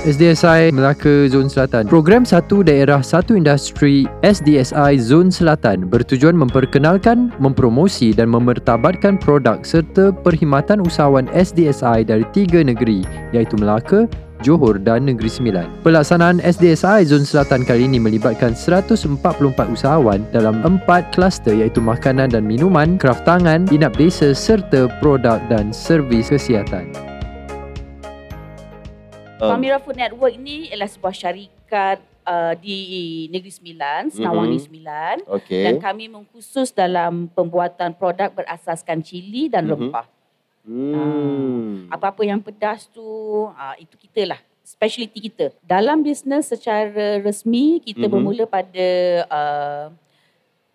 SDSI Melaka Zon Selatan. Program Satu Daerah Satu Industri SDSI Zon Selatan bertujuan memperkenalkan, mempromosi dan memertabatkan produk serta perkhidmatan usahawan SDSI dari tiga negeri iaitu Melaka, Johor dan Negeri Sembilan. Pelaksanaan SDSI Zon Selatan kali ini melibatkan 144 usahawan dalam empat kluster iaitu makanan dan minuman, kraft tangan, inap desa serta produk dan servis kesihatan. Um, Palmyra Food Network ini ialah sebuah syarikat uh, di Negeri Sembilan, Senawang Mhm. Negeri Sembilan. okay. Dan kami mengkhusus dalam pembuatan produk berasaskan cili dan Mhm. rempah. Hmm. Apa-apa yang pedas tu, uh, itu kita lah. Speciality kita. Dalam bisnes secara resmi, kita Mhm. bermula pada uh,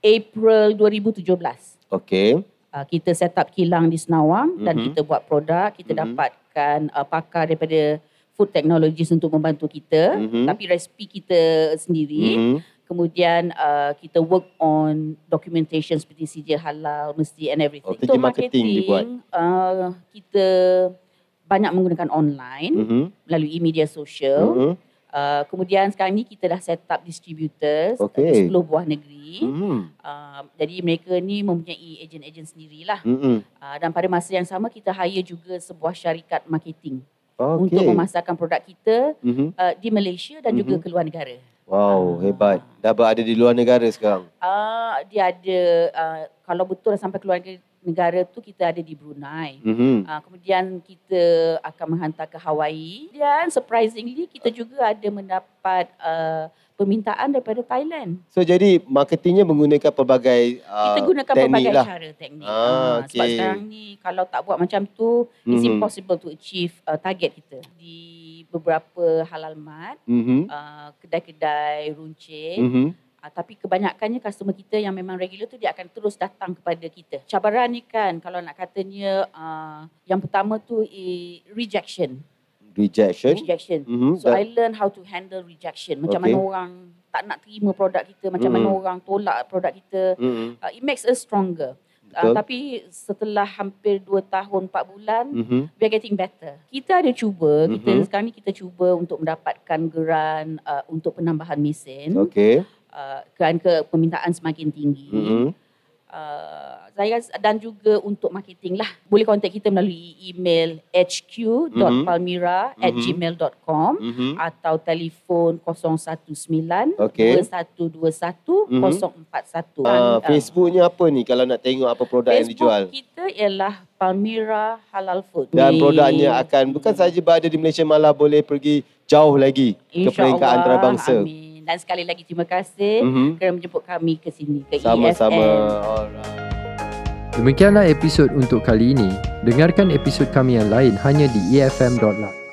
April 2017. Okay. Uh, kita set up kilang di Senawang dan Mhm. kita buat produk. Kita Mhm. dapatkan uh, pakar daripada food technologies untuk membantu kita. Mhm. Tapi resipi kita sendiri. Mhm. Kemudian uh, kita work on documentation seperti sijil halal, mesti and everything. Oh, Untuk marketing dibuat. uh, kita banyak menggunakan online Mhm. melalui media sosial. Mhm. Uh, kemudian sekarang ni kita dah set up distributors Okey. di 10 buah negeri. Mhm. Uh, jadi mereka ni mempunyai ejen-ejen sendirilah. Mhm. Uh, dan pada masa yang sama kita hire juga sebuah syarikat marketing Okay. untuk memasarkan produk kita Mhm. uh, di Malaysia dan juga Mhm. ke luar negara. Wow, Ah. hebat. Dah berada di luar negara sekarang. Uh, dia ada uh, kalau betul sampai keluar negara tu kita ada di Brunei. Mhm. Uh, kemudian kita akan menghantar ke Hawaii dan surprisingly kita juga ada mendapat uh, permintaan daripada Thailand. So jadi marketingnya menggunakan pelbagai uh, Kita gunakan teknik pelbagai lah. cara teknik. Ah, Ah, Sebab sekarang ni kalau tak buat macam tu it's Mhm. impossible to achieve uh, target kita. Di beberapa halal mat, Mhm. uh, kedai-kedai runcing Mhm. Uh, tapi kebanyakannya customer kita yang memang regular tu dia akan terus datang kepada kita. Cabaran ni kan kalau nak katanya uh, yang pertama tu rejection. Rejection. Rejection. Mhm. So Dan- I learn how to handle rejection. Macam Okay. mana orang tak nak terima produk kita, macam Mhm. mana orang tolak produk kita. Mhm. Uh, it makes us stronger. Betul. Uh, tapi setelah hampir 2 tahun 4 bulan Mhm. we are getting better. Kita ada cuba, kita Mhm. sekarang ni kita cuba untuk mendapatkan geran uh, untuk penambahan mesin Okay. uh, kan ke permintaan semakin tinggi. Mhm. Uh, saya dan juga untuk marketing lah. Boleh kontak kita melalui email hq.palmira@gmail.com Mhm. atau telefon 019 Okey. 2121 Mhm. 041. Uh, Facebooknya apa ni kalau nak tengok apa produk yang Facebook dijual? kita ialah Palmira Halal Food. Dan produknya akan bukan sahaja berada di Malaysia malah boleh pergi jauh lagi ke InsyaAllah, peringkat antarabangsa. Amin. Dan sekali lagi terima kasih Mhm. kerana menjemput kami ke sini ke Sama-sama. EFM. Alright. Demikianlah episod untuk kali ini. Dengarkan episod kami yang lain hanya di E efm.live.